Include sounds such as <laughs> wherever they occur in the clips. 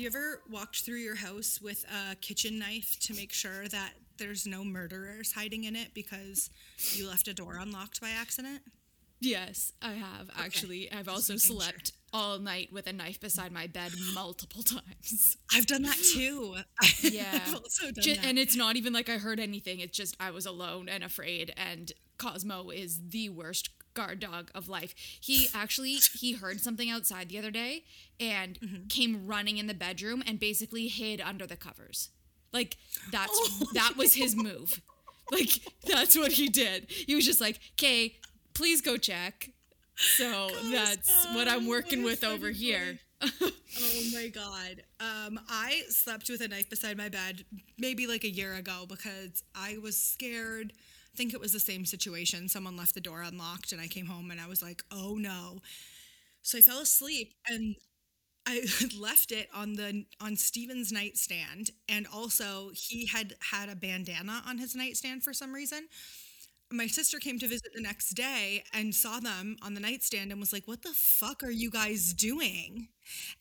You ever walked through your house with a kitchen knife to make sure that there's no murderers hiding in it because you left a door unlocked by accident? Yes, I have actually. I've also making sure. slept all night with a knife beside my bed multiple <laughs> times. I've done that too. <laughs> Yeah. I've also done Ju- that. And it's not even like I heard anything. It's just I was alone and afraid. And Cosmo is the worst guard dog of life. He actually he heard something outside the other day and Mm-hmm. came running in the bedroom and basically hid under the covers. Like that's <laughs> Oh. that was his move. Like that's what he did. He was just like, "Okay, please go check." So that's what I'm working what with over funny here. oh my god. Um, I slept with a knife beside my bed maybe like a year ago because I was scared. Think it was the same situation. Someone left the door unlocked and I came home and I was like, oh no. So I fell asleep and I <laughs> left it on the on Steven's nightstand and also he had had a bandana on his nightstand for some reason. My sister came to visit the next day and saw them on the nightstand and was like, "What the fuck are you guys doing?"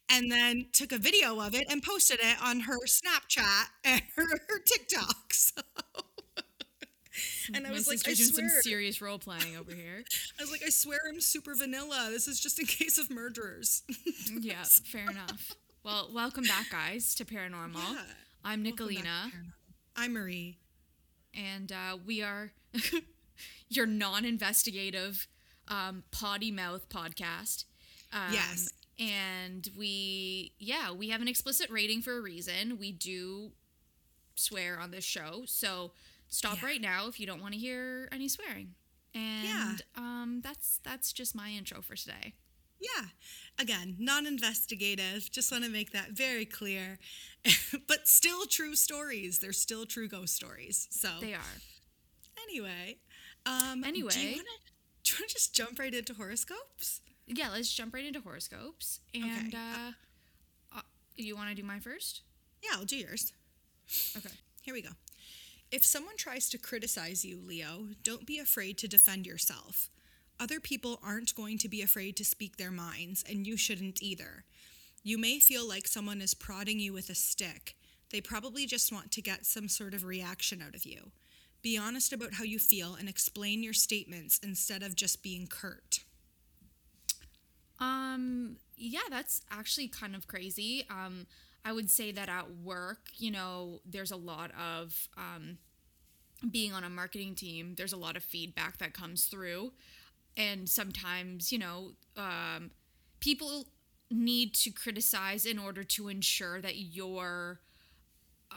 And then took a video of it and posted it on her Snapchat and her, <laughs> her TikTok. So. <laughs> and I was like, I swear, some serious role playing over here. <laughs> I was like, I swear I'm super vanilla. This is just in <laughs> case of murderers. Yeah, fair enough. Well, welcome back, guys, to Paranormal. Yeah. I'm Welcome back to Nicolina. I'm Marie. and uh, we are your non-investigative um, potty mouth podcast. Um, Yes. and we, yeah, we have an explicit rating for a reason. We do swear on this show, so stop Yeah. right now if you don't want to hear any swearing. And um, that's that's just my intro for today. Yeah. Again, non investigative. Just want to make that very clear. <laughs> but still true stories. They're still true ghost stories. So, They are. anyway. Um, Anyway. Do you want to just jump right into horoscopes? Yeah, let's jump right into horoscopes. And Okay. uh, uh, you want to do mine first? Yeah, I'll do yours. Okay. Here we go. If someone tries to criticize you, Leo, don't be afraid to defend yourself. Other people aren't going to be afraid to speak their minds, and you shouldn't either. You may feel like someone is prodding you with a stick. They probably just want to get some sort of reaction out of you. Be honest about how you feel and explain your statements instead of just being curt. Um, yeah, that's actually kind of crazy. Um, I would say that at work, you know, there's a lot of um, being on a marketing team, there's a lot of feedback that comes through. And sometimes, you know, um, people need to criticize in order to ensure that you're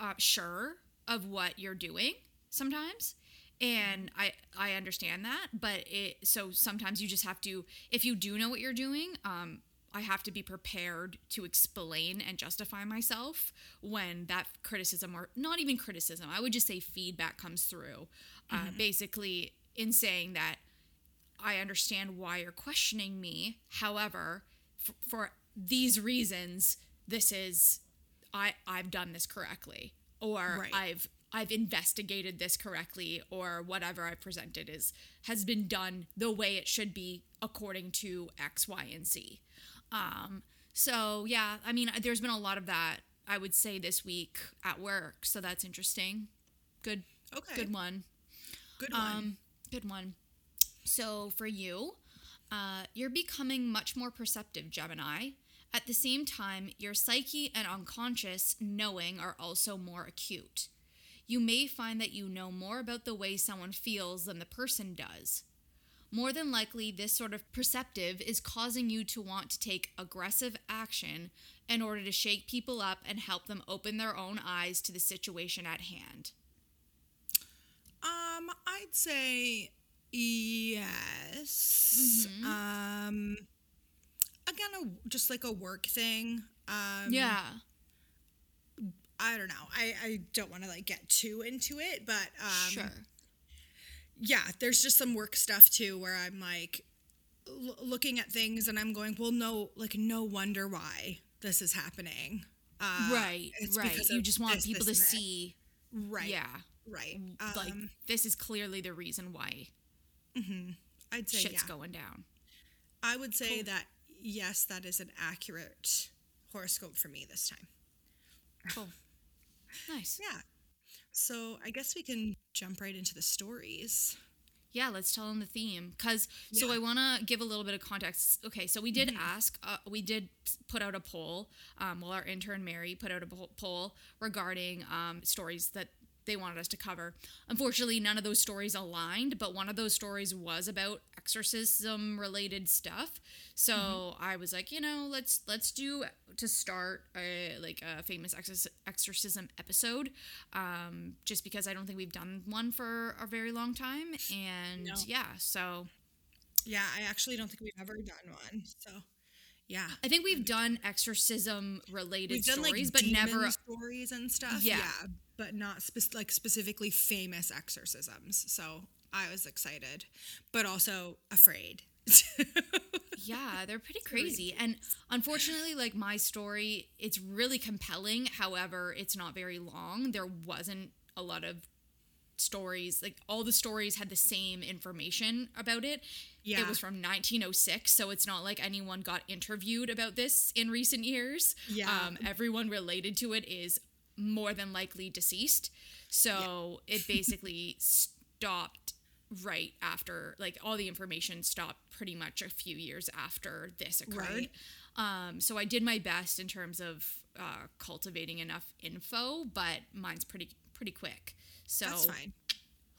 uh, sure of what you're doing sometimes and i i understand that but it so sometimes you just have to if you do know what you're doing um i have to be prepared to explain and justify myself when that criticism or not even criticism i would just say feedback comes through uh, basically in saying that I understand why you're questioning me. However, f- for these reasons, this is I I've done this correctly, or Right. I've I've investigated this correctly, or whatever I presented is has been done the way it should be according to X, Y, and Z. Um, so yeah, I mean, there's been a lot of that. I would say this week at work, so that's interesting. Good. Okay. Good one. Good one. Um, good one. So for you, uh, you're becoming much more perceptive, Gemini. At the same time, your psyche and unconscious knowing are also more acute. You may find that you know more about the way someone feels than the person does. More than likely, this sort of perceptive is causing you to want to take aggressive action in order to shake people up and help them open their own eyes to the situation at hand. Um, I'd say yes. Mm-hmm. Um, again, a, just like a work thing. Um, Yeah. I don't know. I, I don't want to like get too into it, but um, sure. Yeah, there's just some work stuff too where I'm like l- looking at things and I'm going, well, no, like no wonder why this is happening. Uh, right, it's right. You just want this, people this, to that. see, right? yeah, right. like Um, this is clearly the reason why I'd say shit's yeah. going down. I would say that yes, that is an accurate horoscope for me this time. Cool. <laughs> Nice. Yeah. So I guess we can jump right into the stories. Yeah, let's tell them the theme. Cause so I want to give a little bit of context. Okay, so we did Mm-hmm. ask, uh, we did put out a poll. Um, well, our intern Mary put out a poll regarding um, stories that they wanted us to cover. Unfortunately, none of those stories aligned, but one of those stories was about exorcism related stuff. So Mm-hmm. I was like, you know, let's let's do to start a, like a famous exorc- exorcism episode, um, just because I don't think we've done one for a very long time, and No. yeah, so Yeah, I actually don't think we've ever done one. So yeah. I think we've done exorcism related stories, like but never stories and stuff. Yeah. but not spe- like specifically famous exorcisms. So I was excited, but also afraid. <laughs> Yeah, they're pretty crazy. And unfortunately, like my story, it's really compelling. However, it's not very long. There wasn't a lot of stories. Like all the stories had the same information about it. Yeah. It was from 1906, so it's not like anyone got interviewed about this in recent years. Yeah. Um, everyone related to it is more than likely deceased. So it basically <laughs> stopped right after, like, all the information stopped pretty much a few years after this occurred. Right. Um, so I did my best in terms of uh, cultivating enough info, but mine's pretty pretty quick. So That's fine.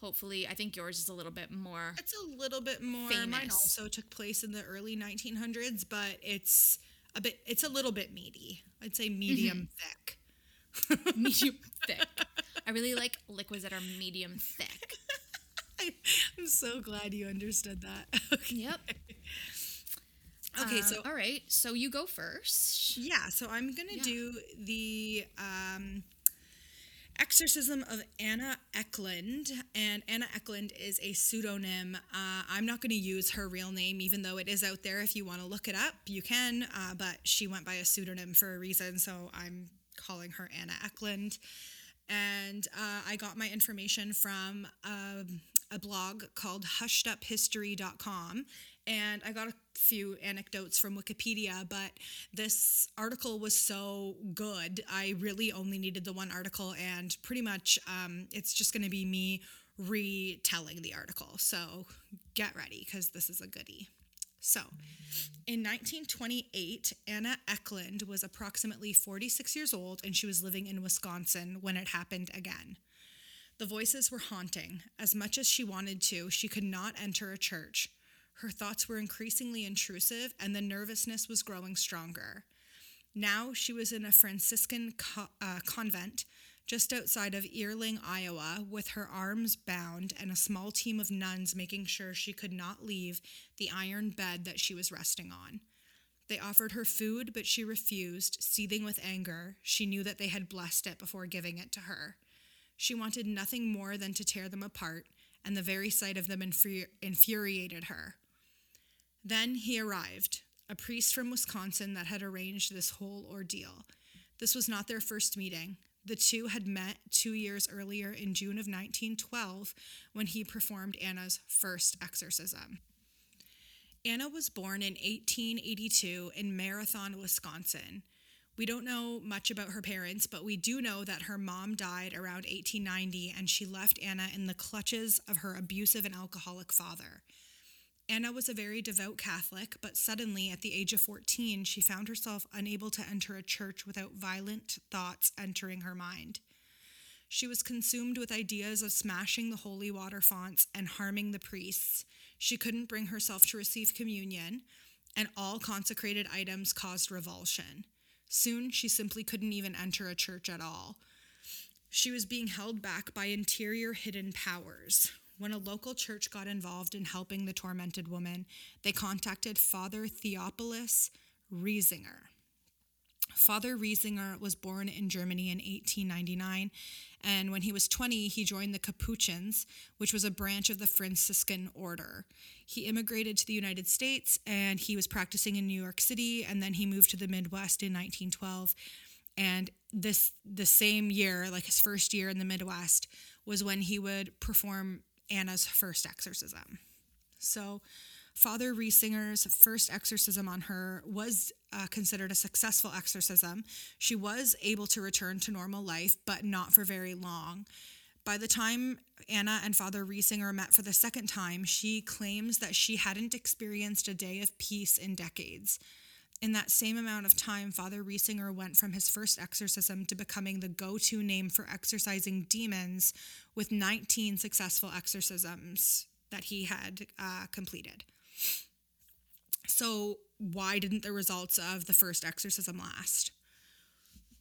hopefully, I think yours is a little bit more. It's a little bit more. Mine also took place in the early 1900s, but it's a bit. It's a little bit meaty. I'd say medium Mm-hmm. thick. <laughs> medium thick. I really like liquids that are medium thick. <laughs> I'm so glad you understood that. <laughs> okay. Yep. Okay, Um, so all right, so you go first. Yeah, so I'm gonna Yeah. do the um, exorcism of Anna Ecklund, and Anna Ecklund is a pseudonym. Uh, I'm not gonna use her real name, even though it is out there. If you want to look it up, you can. Uh, but she went by a pseudonym for a reason, so I'm calling her Anna Ecklund. And uh, I got my information from um, a blog called husheduphistory.com. And I got a few anecdotes from Wikipedia, but this article was so good. I really only needed the one article, and pretty much um, it's just going to be me retelling the article. So get ready because this is a goodie. So, in 1928, Anna Ecklund was approximately 46 years old and she was living in Wisconsin when it happened again. The voices were haunting. As much as she wanted to, she could not enter a church. Her thoughts were increasingly intrusive and the nervousness was growing stronger. Now she was in a Franciscan co- uh, convent just outside of Earling, Iowa, with her arms bound and a small team of nuns making sure she could not leave the iron bed that she was resting on. They offered her food, but she refused, seething with anger. She knew that they had blessed it before giving it to her. She wanted nothing more than to tear them apart, and the very sight of them infuri- infuriated her. Then he arrived, a priest from Wisconsin that had arranged this whole ordeal. This was not their first meeting. The two had met two years earlier in June of 1912 when he performed Anna's first exorcism. Anna was born in 1882 in Marathon, Wisconsin. We don't know much about her parents, but we do know that her mom died around 1890 and she left Anna in the clutches of her abusive and alcoholic father. Anna was a very devout Catholic, but suddenly, at the age of 14, she found herself unable to enter a church without violent thoughts entering her mind. She was consumed with ideas of smashing the holy water fonts and harming the priests. She couldn't bring herself to receive communion, and all consecrated items caused revulsion. Soon, she simply couldn't even enter a church at all. She was being held back by interior hidden powers. When a local church got involved in helping the tormented woman, they contacted Father Theophilus Riesinger. Father Riesinger was born in Germany in 1899, and when he was 20, he joined the Capuchins, which was a branch of the Franciscan order. He immigrated to the United States and he was practicing in New York City, and then he moved to the Midwest in 1912. And this the same year, like his first year in the Midwest, was when he would perform Anna's first exorcism. So, Father Riesinger's first exorcism on her was uh, considered a successful exorcism. She was able to return to normal life, but not for very long. By the time Anna and Father Riesinger met for the second time, she claims that she hadn't experienced a day of peace in decades. In that same amount of time, Father Riesinger went from his first exorcism to becoming the go to name for exorcising demons with 19 successful exorcisms that he had uh, completed. So, why didn't the results of the first exorcism last?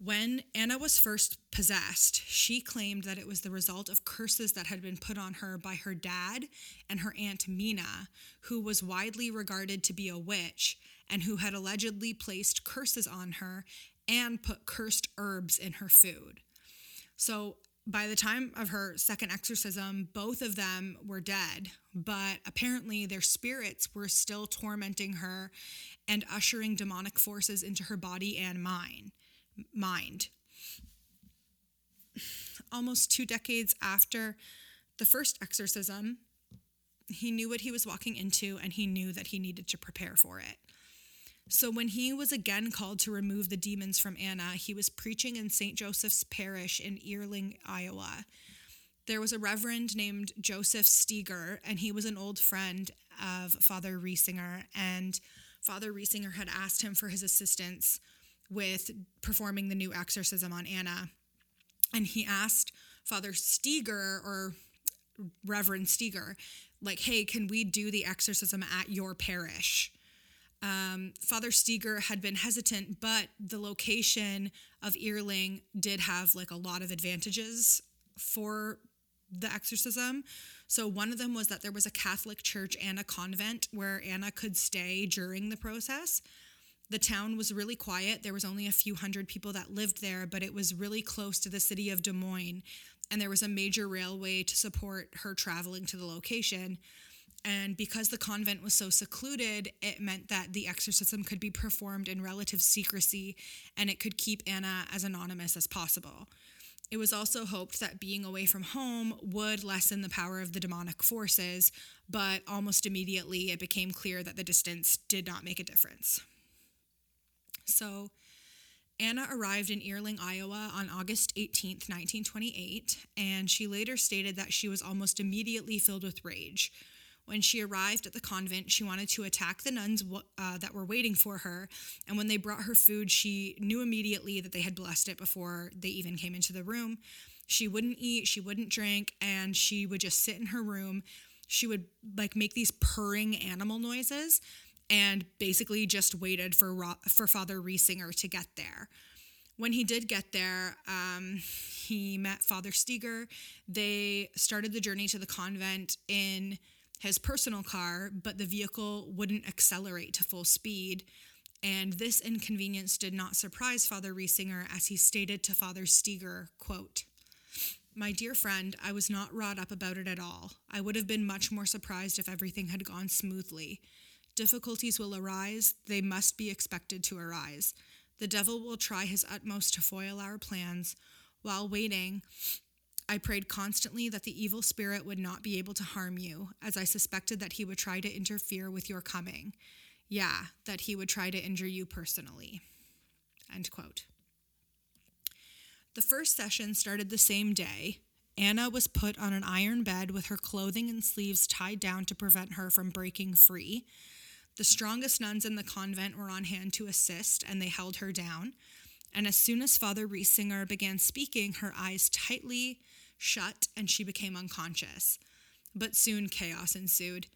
When Anna was first possessed, she claimed that it was the result of curses that had been put on her by her dad and her aunt Mina, who was widely regarded to be a witch and who had allegedly placed curses on her and put cursed herbs in her food. So, by the time of her second exorcism, both of them were dead, but apparently their spirits were still tormenting her and ushering demonic forces into her body and mind. Mind. Almost two decades after the first exorcism, he knew what he was walking into and he knew that he needed to prepare for it. So when he was again called to remove the demons from Anna, he was preaching in St. Joseph's Parish in Earling, Iowa. There was a reverend named Joseph Steger, and he was an old friend of Father Riesinger. And Father Riesinger had asked him for his assistance with performing the new exorcism on Anna. And he asked Father Steger or Reverend Steger, like, hey, can we do the exorcism at your parish? Um, Father Steger had been hesitant, but the location of Earling did have like a lot of advantages for the exorcism. So one of them was that there was a Catholic church and a convent where Anna could stay during the process. The town was really quiet. There was only a few hundred people that lived there, but it was really close to the city of Des Moines, and there was a major railway to support her traveling to the location. And because the convent was so secluded, it meant that the exorcism could be performed in relative secrecy and it could keep Anna as anonymous as possible. It was also hoped that being away from home would lessen the power of the demonic forces, but almost immediately it became clear that the distance did not make a difference. So, Anna arrived in Earling, Iowa on August 18, 1928, and she later stated that she was almost immediately filled with rage. When she arrived at the convent, she wanted to attack the nuns uh, that were waiting for her. And when they brought her food, she knew immediately that they had blessed it before they even came into the room. She wouldn't eat, she wouldn't drink, and she would just sit in her room. She would like make these purring animal noises and basically just waited for for Father Riesinger to get there. When he did get there, um, he met Father Steger. They started the journey to the convent in his personal car, but the vehicle wouldn't accelerate to full speed. And this inconvenience did not surprise Father Riesinger as he stated to Father Steger, quote, my dear friend, I was not wrought up about it at all. I would have been much more surprised if everything had gone smoothly. Difficulties will arise, they must be expected to arise. The devil will try his utmost to foil our plans. While waiting, I prayed constantly that the evil spirit would not be able to harm you, as I suspected that he would try to interfere with your coming. Yeah, that he would try to injure you personally. End quote. The first session started the same day. Anna was put on an iron bed with her clothing and sleeves tied down to prevent her from breaking free. The strongest nuns in the convent were on hand to assist, and they held her down. And as soon as Father Riesinger began speaking, her eyes tightly shut and she became unconscious. But soon chaos ensued.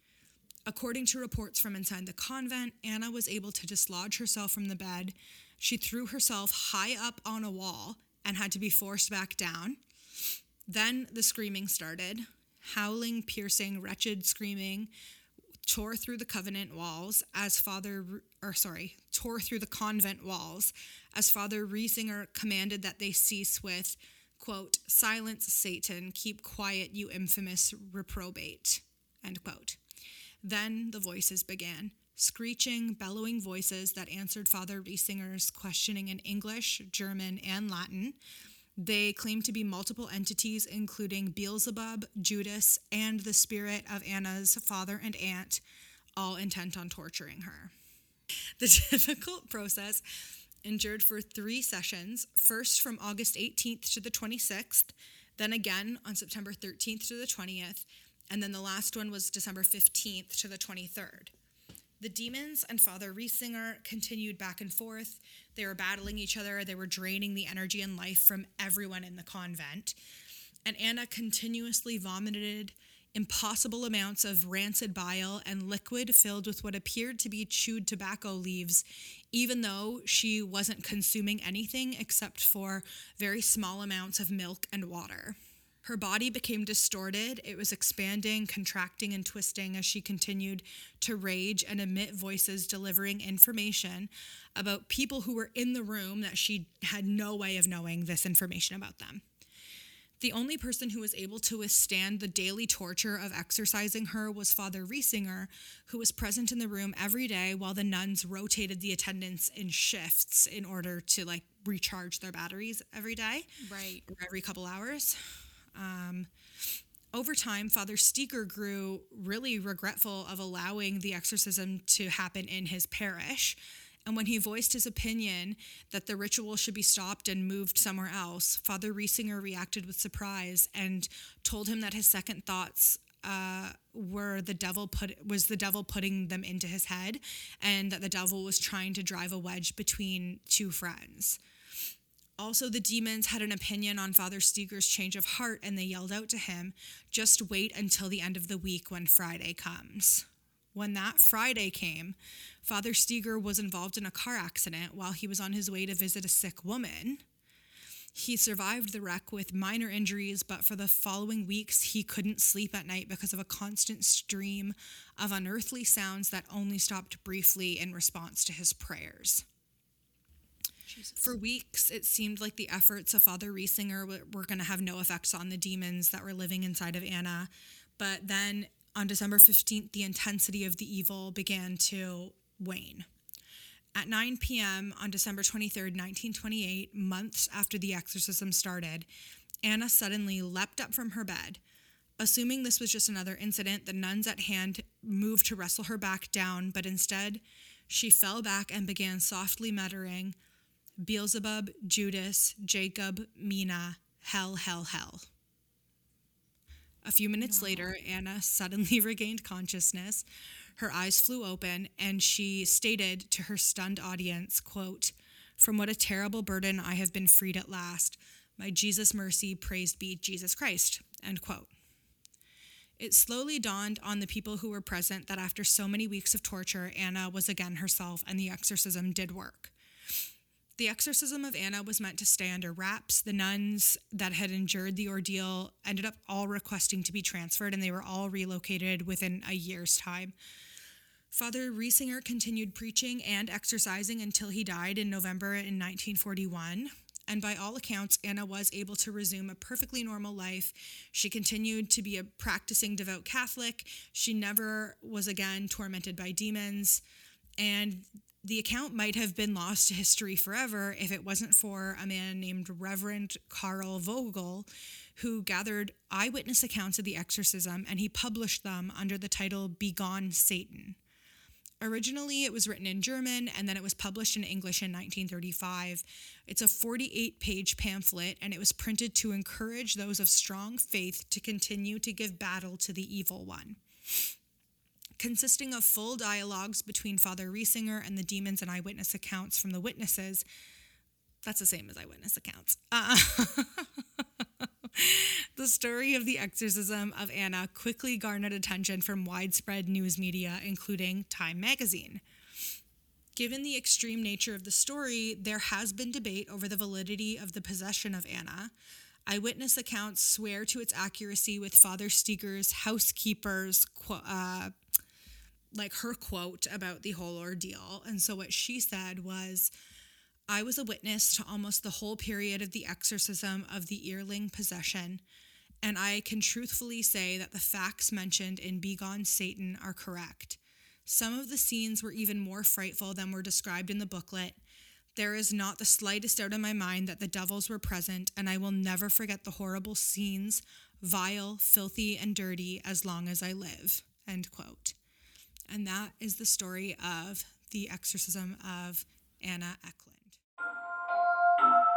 According to reports from inside the convent, Anna was able to dislodge herself from the bed. She threw herself high up on a wall and had to be forced back down. Then the screaming started howling, piercing, wretched screaming tore through the covenant walls as Father, or sorry, tore through the convent walls as Father Riesinger commanded that they cease with, quote, silence Satan, keep quiet, you infamous reprobate, end quote. Then the voices began screeching, bellowing voices that answered Father Riesinger's questioning in English, German, and Latin. They claimed to be multiple entities, including Beelzebub, Judas, and the spirit of Anna's father and aunt, all intent on torturing her. The <laughs> difficult process endured for three sessions first from August 18th to the 26th, then again on September 13th to the 20th, and then the last one was December 15th to the 23rd. The demons and Father Riesinger continued back and forth. They were battling each other, they were draining the energy and life from everyone in the convent. And Anna continuously vomited impossible amounts of rancid bile and liquid filled with what appeared to be chewed tobacco leaves, even though she wasn't consuming anything except for very small amounts of milk and water. Her body became distorted. It was expanding, contracting, and twisting as she continued to rage and emit voices delivering information about people who were in the room that she had no way of knowing this information about them. The only person who was able to withstand the daily torture of exercising her was Father Riesinger, who was present in the room every day while the nuns rotated the attendants in shifts in order to like recharge their batteries every day. Right. Every couple hours. Um, over time, Father Steger grew really regretful of allowing the exorcism to happen in his parish. And when he voiced his opinion that the ritual should be stopped and moved somewhere else, Father Riesinger reacted with surprise and told him that his second thoughts uh, were the devil put was the devil putting them into his head, and that the devil was trying to drive a wedge between two friends. Also, the demons had an opinion on Father Steger's change of heart and they yelled out to him, Just wait until the end of the week when Friday comes. When that Friday came, Father Steger was involved in a car accident while he was on his way to visit a sick woman. He survived the wreck with minor injuries, but for the following weeks, he couldn't sleep at night because of a constant stream of unearthly sounds that only stopped briefly in response to his prayers. Jesus. For weeks, it seemed like the efforts of Father Riesinger were, were going to have no effects on the demons that were living inside of Anna. But then on December 15th, the intensity of the evil began to wane. At 9 p.m. on December 23rd, 1928, months after the exorcism started, Anna suddenly leapt up from her bed. Assuming this was just another incident, the nuns at hand moved to wrestle her back down, but instead, she fell back and began softly muttering, Beelzebub, Judas, Jacob, Mina, hell, hell, hell. A few minutes wow. later, Anna suddenly <laughs> regained consciousness. Her eyes flew open and she stated to her stunned audience, quote, "From what a terrible burden I have been freed at last. My Jesus mercy, praised be Jesus Christ." End quote. It slowly dawned on the people who were present that after so many weeks of torture, Anna was again herself and the exorcism did work. The exorcism of Anna was meant to stay under wraps. The nuns that had endured the ordeal ended up all requesting to be transferred, and they were all relocated within a year's time. Father Riesinger continued preaching and exercising until he died in November in 1941. And by all accounts, Anna was able to resume a perfectly normal life. She continued to be a practicing devout Catholic. She never was again tormented by demons. And the account might have been lost to history forever if it wasn't for a man named Reverend Carl Vogl, who gathered eyewitness accounts of the exorcism and he published them under the title Begone Satan. Originally, it was written in German and then it was published in English in 1935. It's a 48 page pamphlet and it was printed to encourage those of strong faith to continue to give battle to the evil one. Consisting of full dialogues between Father Riesinger and the demons and eyewitness accounts from the witnesses, that's the same as eyewitness accounts. Uh, <laughs> the story of the exorcism of Anna quickly garnered attention from widespread news media, including Time magazine. Given the extreme nature of the story, there has been debate over the validity of the possession of Anna. Eyewitness accounts swear to its accuracy, with Father Steger's housekeeper's uh, like her quote about the whole ordeal. And so what she said was, I was a witness to almost the whole period of the exorcism of the earling possession, and I can truthfully say that the facts mentioned in Begone Satan are correct. Some of the scenes were even more frightful than were described in the booklet. There is not the slightest doubt in my mind that the devils were present, and I will never forget the horrible scenes, vile, filthy, and dirty, as long as I live. End quote. And that is the story of the exorcism of Anna Ecklund thank you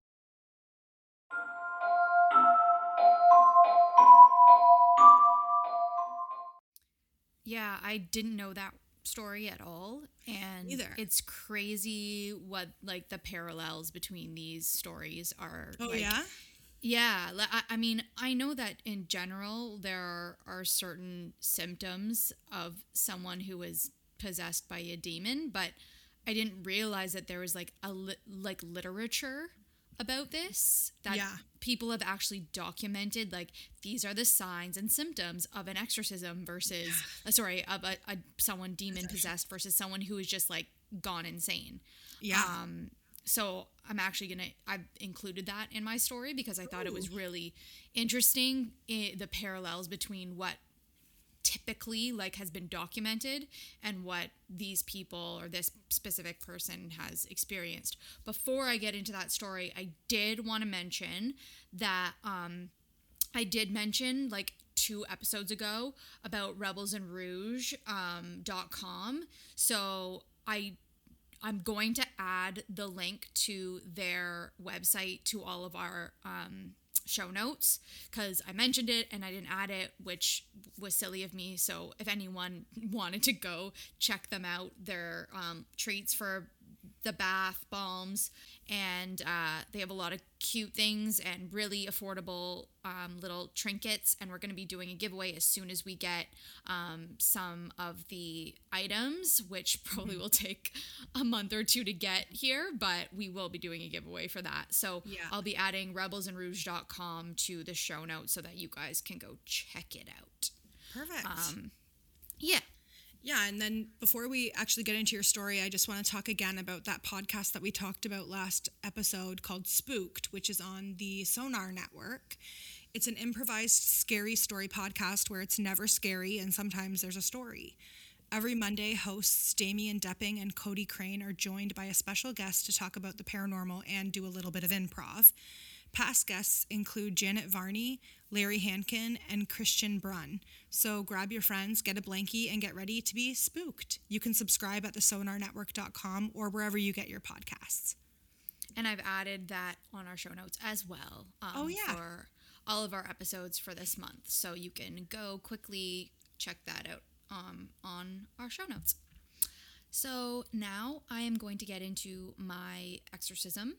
I didn't know that story at all and it's crazy what like the parallels between these stories are Oh, like, yeah? yeah I, I mean i know that in general there are, are certain symptoms of someone who is possessed by a demon but i didn't realize that there was like a li- like literature about this that Yeah. people have actually documented like these are the signs and symptoms of an exorcism versus uh, sorry of a, a someone demon possessed versus someone who is just like gone insane Yeah. um so i'm actually gonna i've included that in my story because i thought it was really interesting i the parallels between what typically like has been documented and what these people or this specific person has experienced. Before i get into that story i did want to mention that um i did mention like two episodes ago about rebels and rouge um, so i i'm going to add the link to their website to all of our um, show notes because I mentioned it and I didn't add it, which was silly of me. So if anyone <laughs> wanted to go check them out, they're um, treats for the bath bombs and uh, they have a lot of cute things and really affordable um, little trinkets and we're going to be doing a giveaway as soon as we get um, some of the items which <laughs> probably will take a month or two to get here but we will be doing a giveaway for that so Yeah. i'll be adding rebelsandrouge.com to the show notes so that you guys can go check it out Perfect. um, yeah Yeah, and then before we actually get into your story, I just want to talk again about that podcast that we talked about last episode called Spooked, which is on the Sonar Network. It's an improvised scary story podcast where it's never scary and sometimes there's a story. Every Monday, hosts Damian Depping and Cody Crane are joined by a special guest to talk about the paranormal and do a little bit of improv. Past guests include Janet Varney, Larry Hankin, and Christian Brunn. So grab your friends, get a blankie, and get ready to be spooked. You can subscribe at thesonarnetwork.com or wherever you get your podcasts. And I've added that on our show notes as well. Um, Oh, yeah. For all of our episodes for this month. So you can go quickly check that out um, on our show notes. So now I am going to get into my exorcism.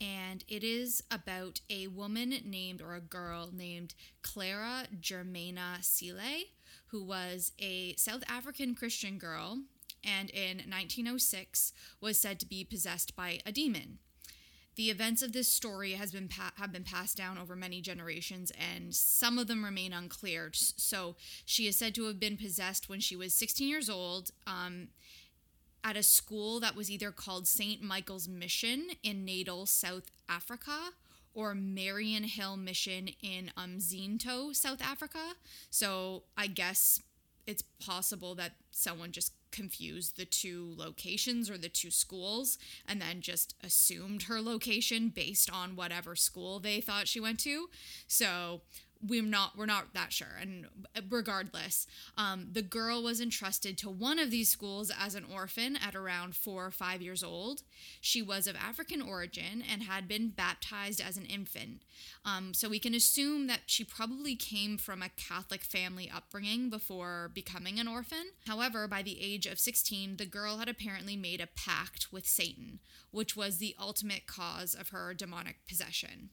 And it is about a woman named, or a girl named Clara Germana Cele, who was a South African Christian girl and in 1906 was said to be possessed by a demon. The events of this story has been pa- have been passed down over many generations, and some of them remain unclear. So she is said to have been possessed when she was 16 years old. Um, at a school that was either called St. Michael's Mission in Natal, South Africa, or Mariannhill Mission in Umzinto, South Africa. So I guess it's possible that someone just confused the two locations or the two schools and then just assumed her location based on whatever school they thought she went to. So we're not we're not that sure. And regardless um, the girl was entrusted to one of these schools as an orphan at around four or five years old. She was of african origin and had been baptized as an infant. Um, so we can assume that she probably came from a catholic family upbringing before becoming an orphan. However by the age of 16 the girl had apparently made a pact with satan which was the ultimate cause of her demonic possession.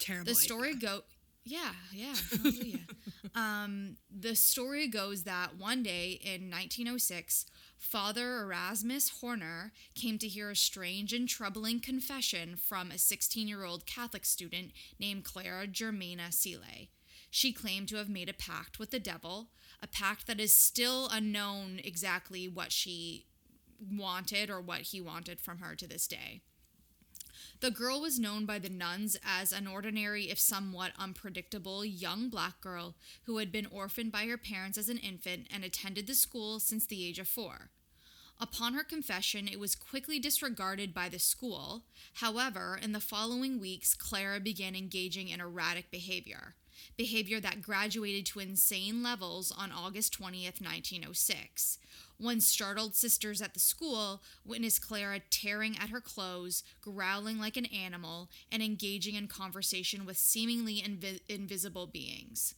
Terrible. the story go yeah yeah hallelujah. <laughs> um, the story goes that one day in 1906 father erasmus horner came to hear a strange and troubling confession from a 16 year old catholic student named clara germana cele she claimed to have made a pact with the devil a pact that is still unknown exactly what she wanted or what he wanted from her to this day the girl was known by the nuns as an ordinary, if somewhat unpredictable, young black girl who had been orphaned by her parents as an infant and attended the school since the age of four. Upon her confession, it was quickly disregarded by the school. However, in the following weeks, Clara began engaging in erratic behavior, behavior that graduated to insane levels on August 20th, 1906. When startled sisters at the school witnessed Clara tearing at her clothes, growling like an animal, and engaging in conversation with seemingly invi- invisible beings.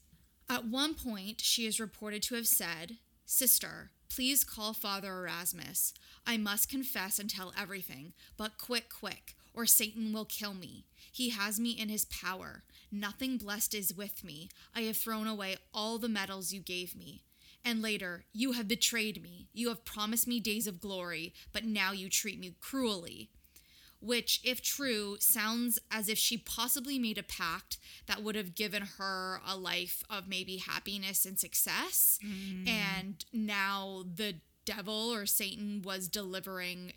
At one point, she is reported to have said, Sister, please call Father Erasmus. I must confess and tell everything, but quick, quick, or Satan will kill me. He has me in his power. Nothing blessed is with me. I have thrown away all the medals you gave me. And later, you have betrayed me. You have promised me days of glory, but now you treat me cruelly. Which, if true, sounds as if she possibly made a pact that would have given her a life of maybe happiness and success. And now the devil or Satan was delivering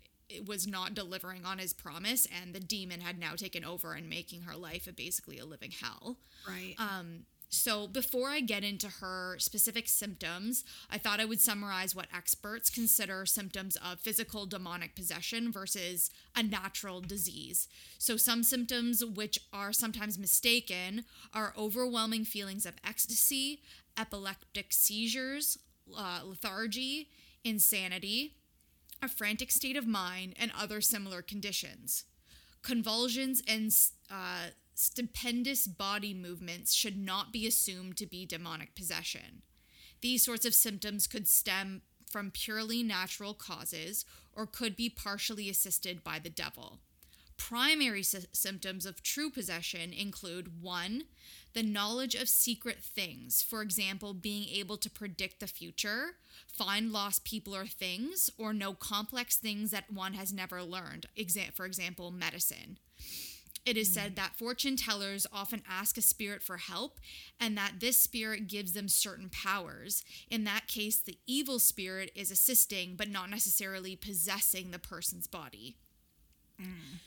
was not delivering on his promise and the demon had now taken over and making her life a, basically a living hell. right. Um, so, before I get into her specific symptoms, I thought I would summarize what experts consider symptoms of physical demonic possession versus a natural disease. So, some symptoms, which are sometimes mistaken, are overwhelming feelings of ecstasy, epileptic seizures, uh, lethargy, insanity, a frantic state of mind, and other similar conditions. Convulsions and uh, stupendous body movements should not be assumed to be demonic possession. These sorts of symptoms could stem from purely natural causes or could be partially assisted by the devil. Primary sy- symptoms of true possession include 1. The knowledge of secret things, for example, being able to predict the future, find lost people or things, or know complex things that one has never learned, Exa- for example, medicine. It is said mm-hmm. that fortune tellers often ask a spirit for help and that this spirit gives them certain powers. In that case, the evil spirit is assisting but not necessarily possessing the person's body. Mm.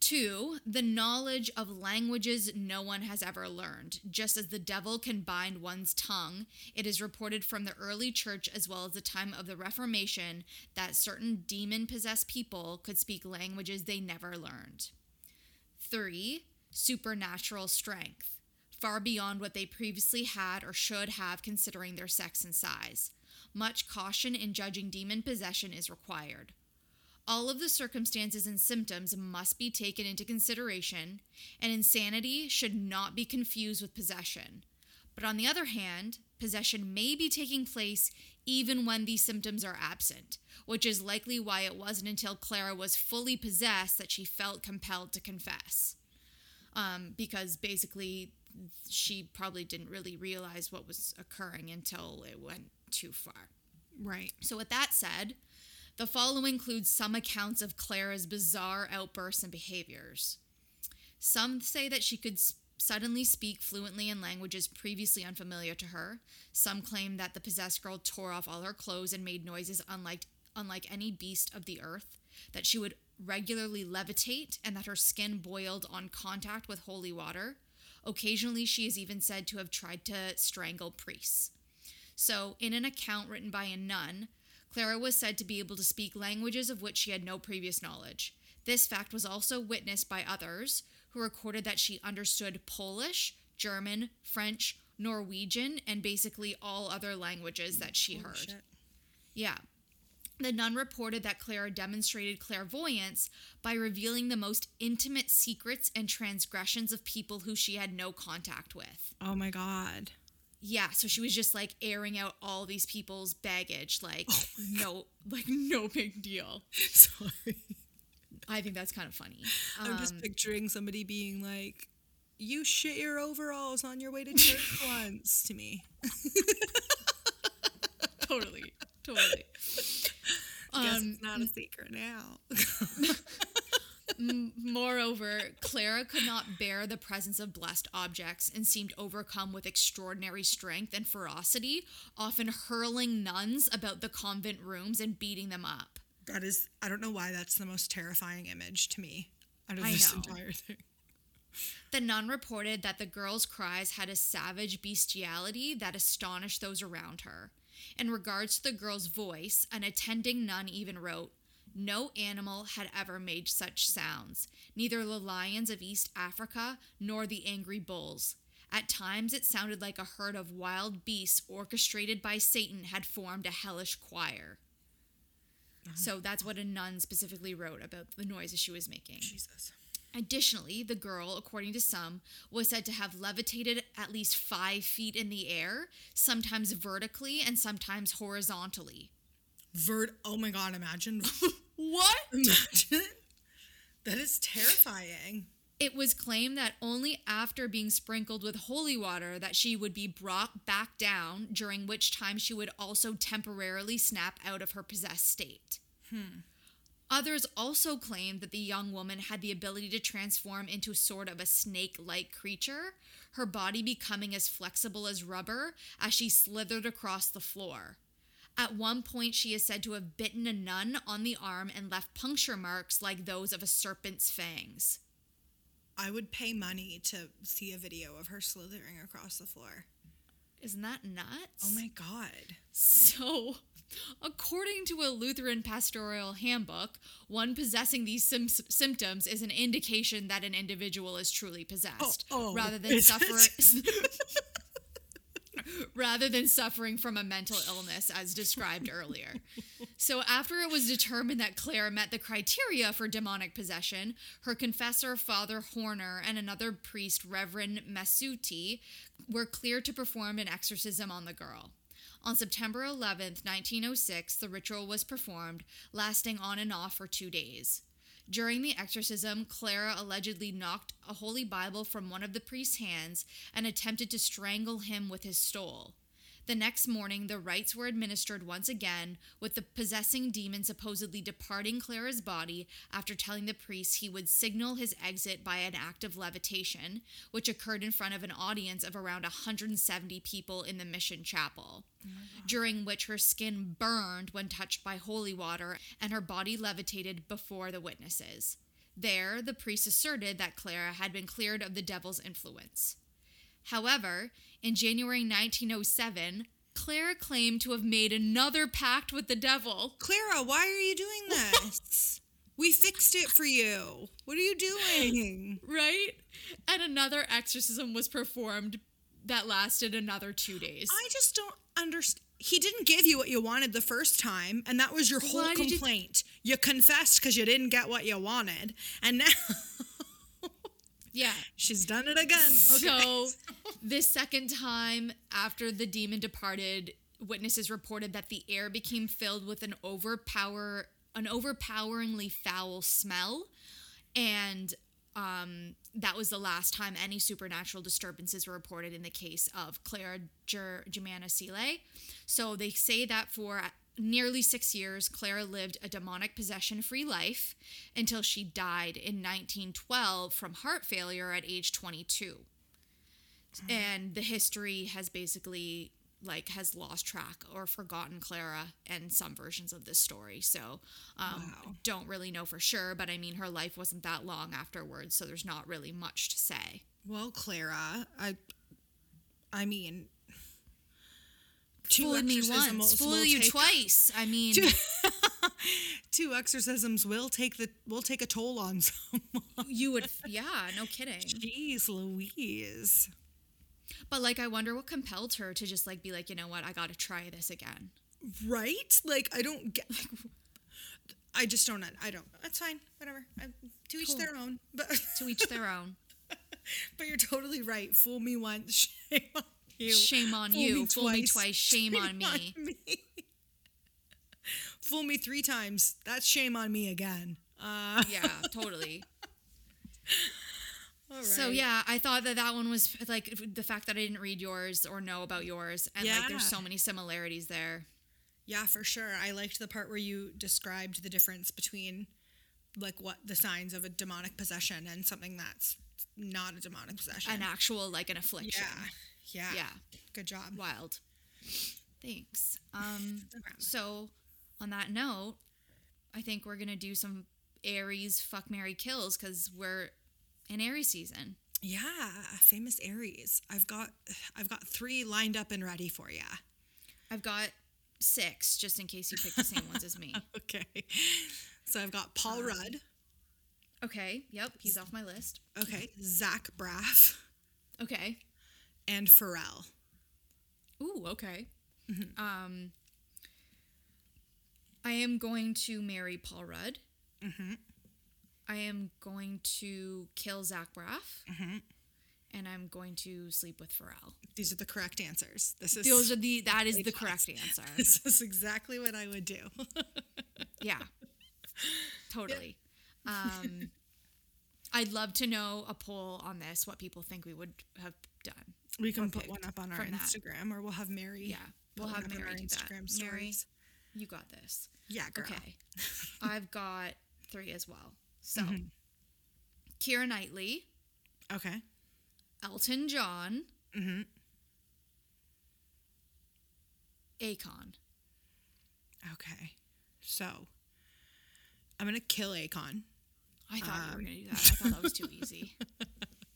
Two, the knowledge of languages no one has ever learned. Just as the devil can bind one's tongue, it is reported from the early church as well as the time of the Reformation that certain demon possessed people could speak languages they never learned. Three, supernatural strength, far beyond what they previously had or should have considering their sex and size. Much caution in judging demon possession is required. All of the circumstances and symptoms must be taken into consideration, and insanity should not be confused with possession. But on the other hand, possession may be taking place even when these symptoms are absent, which is likely why it wasn't until Clara was fully possessed that she felt compelled to confess. Um, because basically, she probably didn't really realize what was occurring until it went too far. Right. So, with that said, the following includes some accounts of Clara's bizarre outbursts and behaviors. Some say that she could suddenly speak fluently in languages previously unfamiliar to her. Some claim that the possessed girl tore off all her clothes and made noises unlike unlike any beast of the earth. That she would regularly levitate and that her skin boiled on contact with holy water. Occasionally, she is even said to have tried to strangle priests. So, in an account written by a nun, Clara was said to be able to speak languages of which she had no previous knowledge. This fact was also witnessed by others who recorded that she understood Polish, German, French, Norwegian, and basically all other languages that she heard. Shit. Yeah. The nun reported that Clara demonstrated clairvoyance by revealing the most intimate secrets and transgressions of people who she had no contact with. Oh my god. Yeah, so she was just like airing out all these people's baggage, like oh no, like no big deal. <laughs> Sorry. I think that's kind of funny. I'm just Um, picturing somebody being like, "You shit your overalls on your way to church <laughs> once." To me, totally, totally. guess Um, it's not a secret now. <laughs> <laughs> Moreover, Clara could not bear the presence of blessed objects and seemed overcome with extraordinary strength and ferocity, often hurling nuns about the convent rooms and beating them up. That is, I don't know why that's the most terrifying image to me out of I this know. entire thing. The nun reported that the girl's cries had a savage bestiality that astonished those around her. In regards to the girl's voice, an attending nun even wrote, No animal had ever made such sounds, neither the lions of East Africa nor the angry bulls. At times it sounded like a herd of wild beasts orchestrated by Satan had formed a hellish choir. Uh-huh. So that's what a nun specifically wrote about the noises she was making. Jesus. Additionally, the girl, according to some, was said to have levitated at least five feet in the air, sometimes vertically and sometimes horizontally. Vert. Oh my god! Imagine. <laughs> What? imagine. That is terrifying. It was claimed that only after being sprinkled with holy water that she would be brought back down, during which time she would also temporarily snap out of her possessed state. Hmm. Others also claimed that the young woman had the ability to transform into a sort of a snake like creature, her body becoming as flexible as rubber as she slithered across the floor. At one point, she is said to have bitten a nun on the arm and left puncture marks like those of a serpent's fangs. I would pay money to see a video of her slithering across the floor. Isn't that nuts? Oh my god. So, according to a Lutheran pastoral handbook, one possessing these sim- symptoms is an indication that an individual is truly possessed, Oh, oh, rather than suffering. <laughs> <laughs> rather than suffering from a mental illness as described earlier. So after it was determined that Claire met the criteria for demonic possession, her confessor Father Horner and another priest Reverend Masuti were cleared to perform an exorcism on the girl. On September 11th, 1906, the ritual was performed, lasting on and off for 2 days. During the exorcism, Clara allegedly knocked a holy Bible from one of the priest's hands and attempted to strangle him with his stole. The next morning, the rites were administered once again, with the possessing demon supposedly departing Clara's body after telling the priest he would signal his exit by an act of levitation, which occurred in front of an audience of around 170 people in the mission chapel, during which her skin burned when touched by holy water and her body levitated before the witnesses. There, the priest asserted that Clara had been cleared of the devil's influence. However, in January 1907, Clara claimed to have made another pact with the devil. Clara, why are you doing <laughs> this? we fixed it for you. What are you doing? Right? And another exorcism was performed that lasted another two days. I just don't understand. He didn't give you what you wanted the first time, and that was your whole Why did you- complaint. You, confessed because you didn't get what you wanted, and now <laughs> yeah. she's done it again. Okay. So, <laughs> this second time after the demon departed, witnesses reported that the air became filled with an overpower an overpoweringly foul smell, and um, that was the last time any supernatural disturbances were reported in the case of Clara Ger- Germana Cele. So they say that for nearly six years, Clara lived a demonic possession free life until she died in 1912 from heart failure at age 22 and the history has basically like has lost track or forgotten Clara and some versions of this story. So um, Wow. don't really know for sure, but I mean her life wasn't that long afterwards, so there's not really much to say. Well, Clara, I, I mean, Fooled me once, fool you take- twice. I mean, <laughs> Two exorcisms will take the will take a toll on someone. you would, <laughs> yeah, no kidding. Jeez, Louise. But like, I wonder what compelled her to just like be like, you know what, I got to try this again. Right? Like I don't get. I just don't. I don't. That's fine. Whatever. I, to each Cool. their own. But To each their own. <laughs> but you're totally right. Fool me once, shame on you. Shame on Fool you. Fool me twice. Shame on me. me. <laughs> Fool me three times. That's shame on me again. Uh, Yeah, <laughs> totally. all right. So yeah, I thought that that one was like the fact that I didn't read yours or know about yours, and like there's so many similarities there. Yeah, for sure. I liked the part where you described the difference between like what the signs of a demonic possession and something that's not a demonic possession. An actual like an affliction. yeah. Yeah. Yeah. Good job. Wild. Thanks. Um. <laughs> No. So, on that note, I think we're gonna do some Aries fuck Mary kills because we're in Aries season. Yeah, famous Aries. I've got I've got 3 lined up and ready for you. I've got six just in case you pick the same ones as me. <laughs> Okay. So I've got Paul Uh, Rudd. Okay. Yep. He's off my list. Okay. Zach Braff Okay. And Pharrell. Ooh, okay. Um, I am going to marry Paul Rudd. Mm-hmm. I am going to kill Zach Braff. Mm-hmm. And I'm going to sleep with Pharrell. These are the correct answers. This is Those are the that is the correct answer. <laughs> this is exactly what I would do. <laughs> Yeah. Totally. Um <laughs> I'd love to know a poll on this, what people think we would have done. We can put one up on our from that. Instagram, or we'll have Mary. Yeah. We'll have on Mary our do that. Instagram Mary, stories. you got this. Yeah, girl. Okay. <laughs> I've got three as well. So, Mm-hmm. Keira Knightley, Okay. Elton John, Mm-hmm. Akon. Okay. So I'm gonna kill Akon. I thought you were Um. going to do that. I thought that was too easy. <laughs>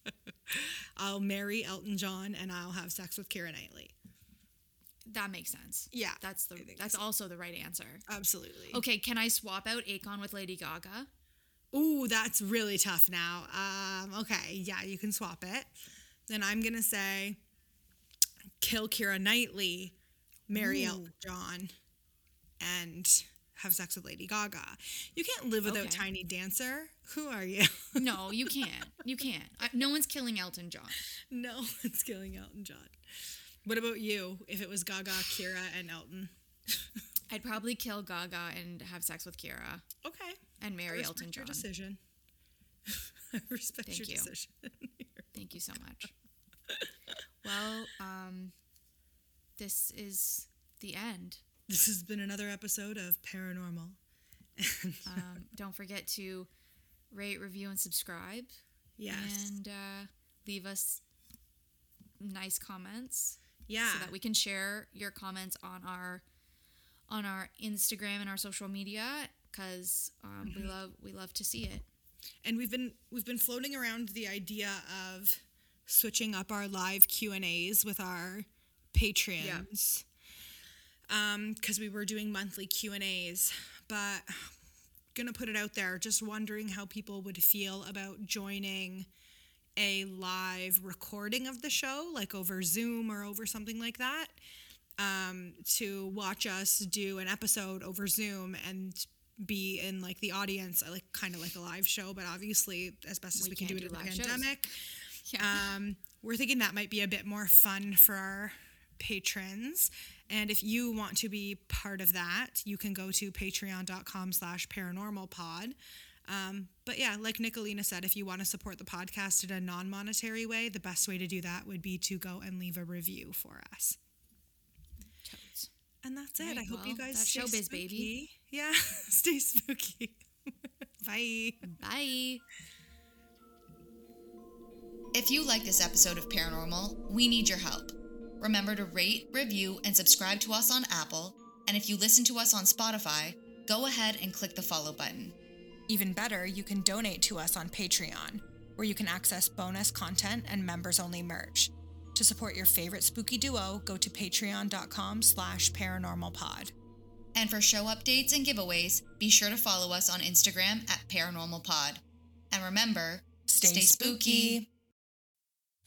<laughs> I'll marry Elton John and I'll have sex with Keira Knightley. That makes sense. Yeah, That's the that's so. also the right answer. Absolutely. Okay, can I swap out Akon with Lady Gaga? Ooh, that's really tough now. Um, okay, yeah, you can swap it. Then I'm gonna say kill Keira Knightley, marry Ooh. Elton John, and have sex with Lady Gaga. You can't live without Okay. Tiny Dancer. Who are you? <laughs> No, you can't. You can't. I, no one's killing Elton John. no, it's killing Elton John. What about you? If it was Gaga, Keira, and Elton? <laughs> I'd probably kill Gaga and have sex with Keira Okay. and marry Elton your decision. <laughs> I respect Thank your you. decision. Thank you so much. well, um, this is the end. This has been another episode of Paranormal. <laughs> Um, don't forget to rate, review, and subscribe. Yes. And uh, leave us nice comments yeah. so that we can share your comments on our on our Instagram and our social media because um, we love we love to see it. and we've been we've been floating around the idea of switching up our live Q and A's with our Patreons. Um, because we were doing monthly Q and A's, but gonna put it out there. Just wondering how people would feel about joining a live recording of the show, like over Zoom or over something like that, um, to watch us do an episode over Zoom and be in like the audience, like kind of like a live show, but obviously as best as we, We can do it in do the live shows. pandemic. Yeah. Um, we're thinking that might be a bit more fun for our patrons. And if you want to be part of that, you can go to patreon.com slash paranormal pod. Um, but yeah, like Nicolina said, if you want to support the podcast in a non monetary way, the best way to do that would be to go and leave a review for us. Totes. And that's it. Right, I hope you guys stay showbiz, spooky. baby. Yeah, <laughs> stay spooky. <laughs> Bye. Bye. If you like this episode of Paranormal, we need your help. Remember to rate, review, and subscribe to us on Apple. And if you listen to us on Spotify, go ahead and click the follow button. Even better, you can donate to us on Patreon, where you can access bonus content and members-only merch. To support your favorite spooky duo, go to patreon.com slash paranormalpod. And for show updates and giveaways, be sure to follow us on Instagram at Paranormal Pod. And remember, Stay spooky.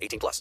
18 plus.